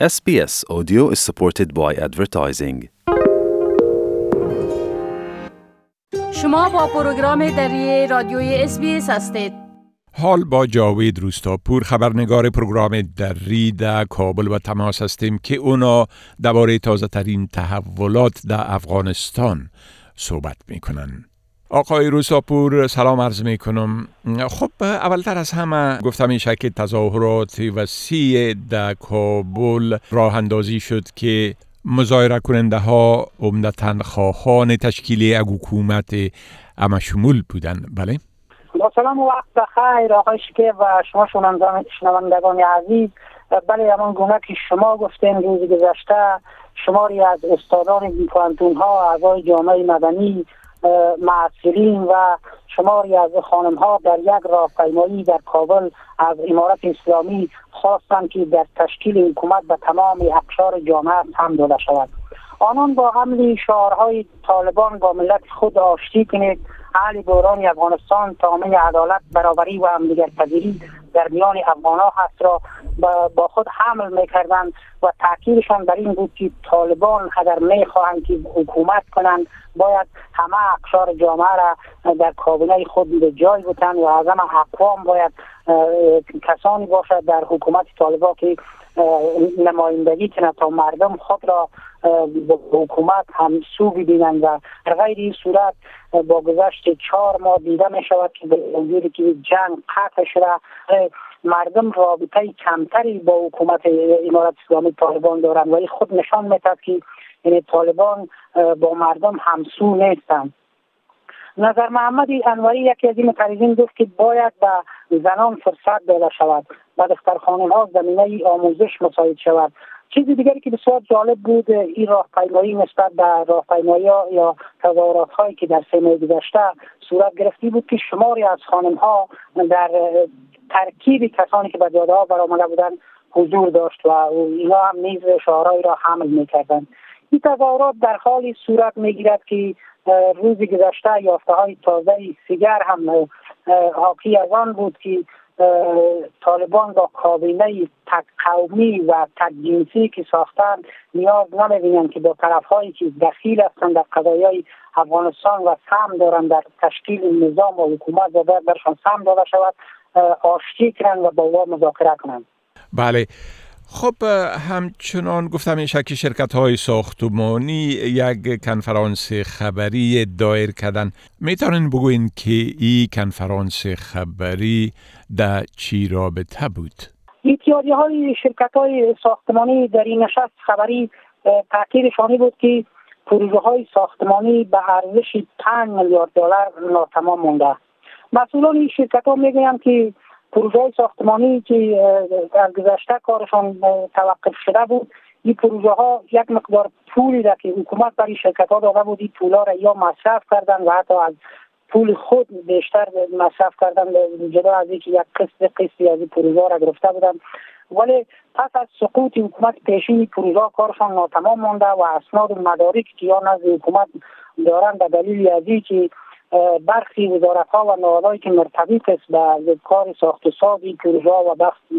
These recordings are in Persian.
SBS Audio is supported by advertising. شما با پروگرام دری رادیوی SBS هستید. حال با جاوید روستاپور خبرنگار پروگرام دری در کابل و تماس هستیم که اونا درباره تازه ترین تحولات در افغانستان صحبت می‌کنن. آقای روستاپور سلام عرض می کنم خب اولتر از همه گفتم این شکل تظاهرات وسیع در کابل راه اندازی شد که مظاهره کننده ها عمدتا خواهان تشکیل اگ حکومت اما شمول بودن بله؟ با سلام و وقت بخیر آقای شکه و شما شنوندگان عزیز. بله همان گونه که شما گفتین روز گذشته شماری از استادان پانتون ها اعضای جامعه مدنی معصرین و شماری از خانم ها در یک راهپیمایی در کابل از امارت اسلامی خواستند که در تشکیل حکومت به تمام اقشار جامعه هم داده شود. آنان با حمل شعارهای طالبان با ملت خود آشتی کنید. حل بحران افغانستان تامین عدالت برابری و همدیگر پذیری در میان افغان ها هست را با خود حمل می‌کردند و تاکیدشان در این بود که طالبان اگر می‌خواهند که حکومت کنند. باید همه اقشار جامعه را در کابینه خود به جای بودن و از همه اقوام باید کسانی باشد در حکومت طالبان که نمایندگی کنه تا مردم خود را با حکومت هم سو ببینند و در غیر این صورت با گذشت چهار ماه دیده می شود که به که جنگ قطع شده مردم رابطه کمتری با حکومت امارت اسلامی طالبان دارند و خود نشان می‌دهد که یعنی طالبان با مردم همسو نیستند نظر محمد انوری یکی از این متریزین گفت که باید به زنان فرصت داده شود. و دخترخانه ها زمینه آموزش مساعد شود. چیز دیگری که بسیار جالب بود این راهپیمایی نسبت به راهپیمایی یا تظاهرات هایی که در سه ماه گذشته صورت گرفتی بود که شماری از خانم ها در ترکیب کسانی که به جاده برآمده بودن حضور داشت و اینا هم نیز شعارهایی را حمل می‌کردند. این تظاهرات در حالی صورت می‌گیرد که روز گذشته یافته های تازه سیگر هم حاکی از آن بود که طالبان با کابینه تک قومی و تک جنسی که ساختن نیاز نمی‌بینند که با طرف هایی که دخیل هستند در قضایای افغانستان و سهم دارند در تشکیل نظام و حکومت و درشان سهم داده شود. آشتی کنند و با او مذاکره کنند بله. خب همچنان گفتم این شکل شرکت های ساختمانی یک کنفرانس خبری دایر کردن. می‌تونین بگوین که این کنفرانس خبری در چی رابطه بود؟ اتحادی های شرکت های ساختمانی در این نشست خبری تاکیدشانی بود که پروژه های ساختمانی به ارزش 5 میلیارد دلار ناتمام مونده. مسئولان شرکت ها می‌گویند که پروژه ساختمانی که از گذشته کارشان توقف شده بود این پروژه ها یک مقدار پولی را که حکومت برای شرکت ها داده بود این پولا را یا مصرف کردن و حتی از پول خود بیشتر مصرف کردن جدا از اینکه یک قسط قسطی از این پروژه را گرفته بودن ولی پس از سقوط حکومت پیشین پروژه کارشان ناتمام مانده و اسناد و مدارک که یا نزد حکومت دارند به دلیل از که برخی وزارت ها و نهادهایی که مرتبط است به کار ساخت و ساز این پروژه و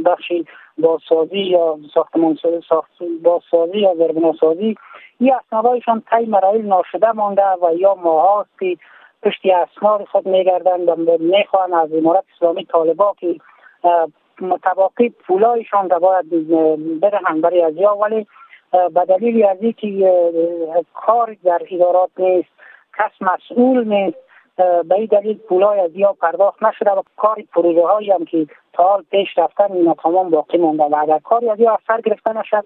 بخشی بازسازی یا ساختمان ساخت بازسازی یا سازی این اسنادهایشان طی مراحل ناشده مانده و یا ماهاست که پشتی اسناد خود میگردند و می‌خوان از امارت اسلامی طالبا که متواقع پولایشان را باید بدهند. برای از یا ولی به دلیل از اینکه کار در ادارات نیست کس مسئول نیست به این دلیل پولای از یا پرداخت نشده و کار پروژه هایی هم که تا حال پیش رفتن نیمه تمام باقی مونده و اگر کاری از یا اثر گرفته نشد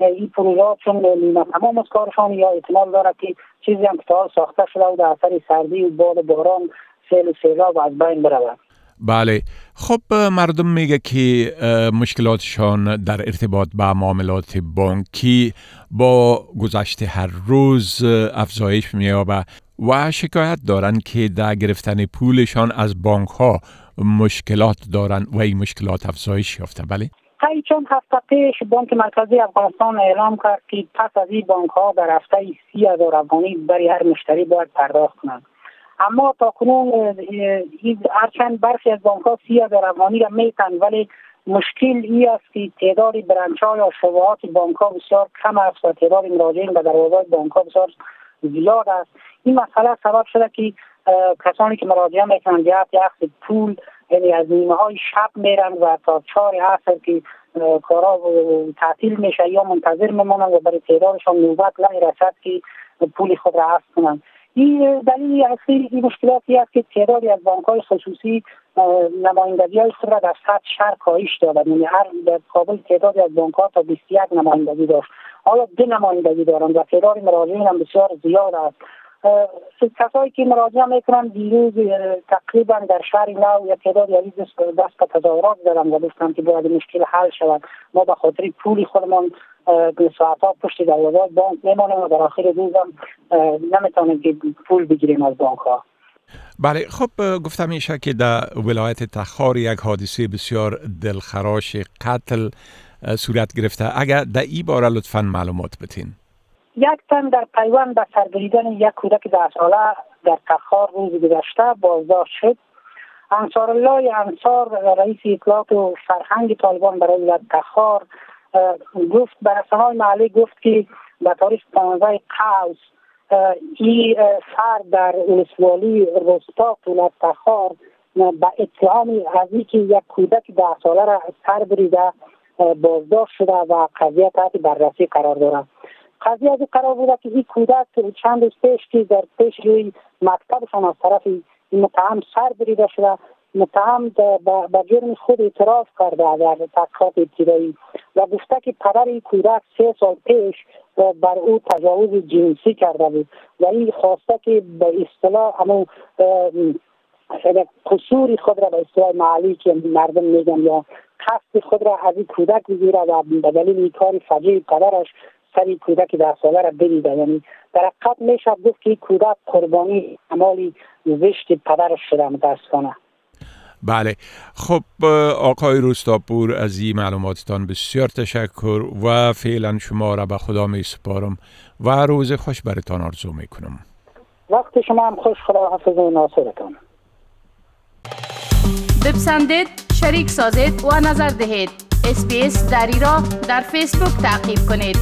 این پروژه ها چون نیمه تمام از کارشان یا احتمال دارد که چیزی هم که تا حال ساخته شده و در اثر سردی و باد باران سیل و سیلاب از بین برود. بله. خب مردم میگه که مشکلاتشان در ارتباط با معاملات بانکی با گذشته هر روز افزایش مییابه و شکایت دارند که در گرفتن پولشان از بانک ها مشکلات دارند و این مشکلات افزایش یافته. بله. طی چند هفته پیش بانک مرکزی افغانستان اعلام کرد که پس از این بانک ها در هفته سی هزار افغانی برای هر مشتری باید پرداخت کنند. اما تا کنون هرچند برخی از بانک ها سی هزار افغانی را میتن ولی مشکل ای است که تعداد برنچ ها یا شبهات بانک ها بسیار کم است و تعداد مراجعین به دروازه بانک ها بسیار زیاد است. این مسئله سبب شده که کسانی که مراجعه می‌کنند جهت یک پول یعنی از نیمه های شب میرن و تا چهار عصر که کارا تعطیل میشه یا منتظر میمونن و برای تعدادشان نوبت نمی‌رسد که پول خود را حذف کنند. این دلیل اصلی این مشکلاتی است که تعدادی از بانک های خصوصی نمایندگی های را در سطح شهر کاهش دادند یعنی هر در کابل تعدادی از بانک ها تا 21 نمایندگی داشت. آیا دو نمایندگی دارند و تعداد مراجعین هم بسیار زیاد است؟ کسایی که مراجعه می‌کنن دیروز تقریبا در شهر نو یا تعداد یعنی دست به تظاهرات زدن و گفتن که باید مشکل حل شود. ما به خاطر پولی خودمان ساعت ها پشت دروازه بانک میمانیم و در آخر روز هم نمی‌تونیم که پول بگیریم از بانک ها بله خب گفتم میشه که در ولایت تخار یک حادثه بسیار دلخراش قتل صورت گرفته. اگر در ای باره لطفا معلومات بتین یک تن در پیوند به سربریدن یک کودک ده ساله در تخار روز گذشته بازداشت شد. انصار الله انصار رئیس اطلاعات و فرهنگ طالبان برای ولایت تخار گفت به رسانه‌های محلی گفت که به تاریخ 15 قوس این سر در ولسوالی رستاق ولایت تخار به اتهام از که یک کودک ده ساله را سر بریده بازداشت شده و قضیه تحت بررسی قرار دارد. قضیه از قرار بوده که این کودک چند روز پیش که در پیش روی مکتبشان از طرف متهم سر بریده شده متهم به جرم خود اعتراف کرده در تحقیقات ابتدایی و گفته که پدر این کودک سه سال پیش بر او تجاوز جنسی کرده بود و این خواسته که به اصطلاح همون قصوری خود را به اصطلاح معلی که مردم میگن یا قصد خود را از این کودک بگیره و به دلیل این کار فجیع پدرش سری کودک ده ساله را بریده. یعنی در حقیقت میشه گفت که کودک قربانی عمالی زشت پدرش شده متاسفانه. بله. خب آقای روستاپور از این معلوماتتان بسیار تشکر و فعلا شما را به خدا می سپارم و روز خوش برتان آرزو می کنم. وقت شما هم خوش خدا حافظ و ناصرتان. بپسندید شریک سازید و نظر دهید. اسپیس دری را در فیسبوک تعقیب کنید.